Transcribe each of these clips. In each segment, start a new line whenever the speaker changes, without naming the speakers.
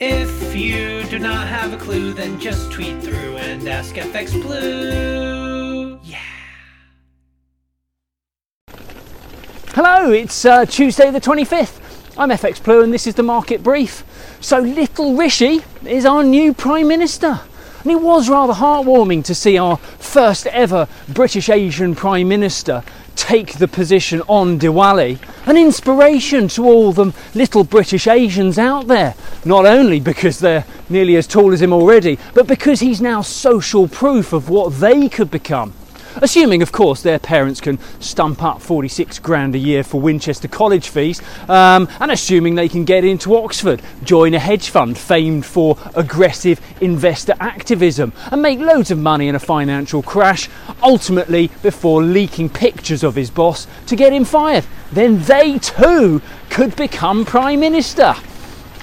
If you do not have a clue, then just tweet through and ask FX Blue. Yeah.
Hello, it's uh, Tuesday the 25th. I'm FX Blue and this is the market brief. So, Little Rishi is our new Prime Minister. And it was rather heartwarming to see our first ever British Asian Prime Minister take the position on Diwali. An inspiration to all the little British Asians out there. Not only because they're nearly as tall as him already, but because he's now social proof of what they could become. Assuming, of course, their parents can stump up 46 grand a year for Winchester college fees, um, and assuming they can get into Oxford, join a hedge fund famed for aggressive investor activism, and make loads of money in a financial crash, ultimately before leaking pictures of his boss to get him fired. Then they too could become Prime Minister.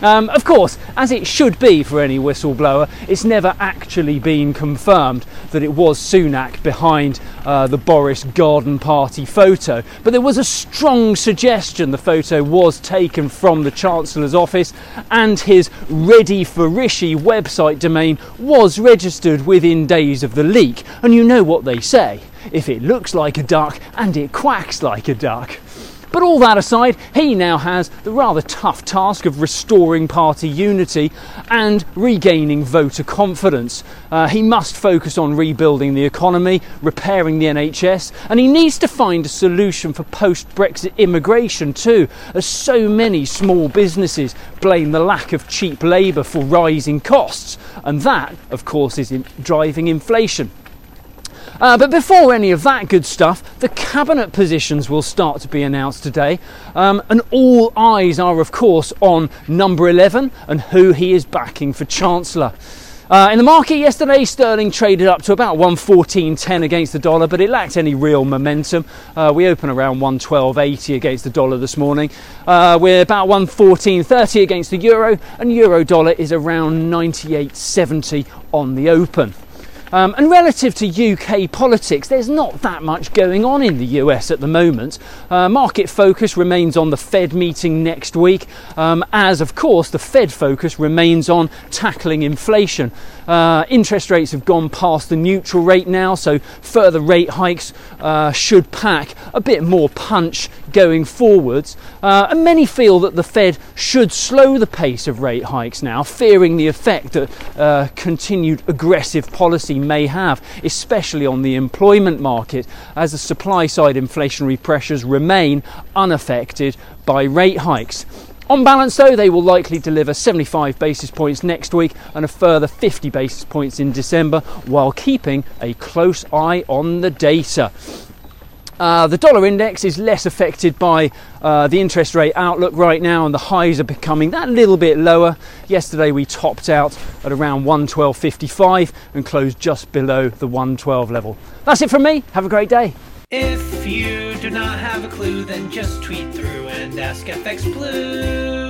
Um, of course, as it should be for any whistleblower, it's never actually been confirmed that it was Sunak behind uh, the Boris Garden Party photo. But there was a strong suggestion the photo was taken from the Chancellor's office, and his Ready for Rishi website domain was registered within days of the leak. And you know what they say if it looks like a duck and it quacks like a duck. But all that aside, he now has the rather tough task of restoring party unity and regaining voter confidence. Uh, he must focus on rebuilding the economy, repairing the NHS, and he needs to find a solution for post Brexit immigration too, as so many small businesses blame the lack of cheap labour for rising costs. And that, of course, is in driving inflation. Uh, but before any of that good stuff, the cabinet positions will start to be announced today, um, and all eyes are, of course, on number 11 and who he is backing for Chancellor. Uh, in the market yesterday, sterling traded up to about 114.10 against the dollar, but it lacked any real momentum. Uh, we open around 112.80 against the dollar this morning. Uh, we're about 114.30 against the euro, and euro dollar is around 98.70 on the open. Um, and relative to UK politics, there's not that much going on in the US at the moment. Uh, market focus remains on the Fed meeting next week, um, as of course the Fed focus remains on tackling inflation. Uh, interest rates have gone past the neutral rate now, so further rate hikes uh, should pack a bit more punch going forwards. Uh, and many feel that the Fed should slow the pace of rate hikes now, fearing the effect that uh, continued aggressive policy may have, especially on the employment market, as the supply side inflationary pressures remain unaffected by rate hikes. On balance, though, they will likely deliver 75 basis points next week and a further 50 basis points in December while keeping a close eye on the data. Uh, the dollar index is less affected by uh, the interest rate outlook right now, and the highs are becoming that little bit lower. Yesterday we topped out at around 112.55 and closed just below the 112 level. That's it from me. Have a great day.
If you do not have a clue, then just tweet through and ask FX Blue.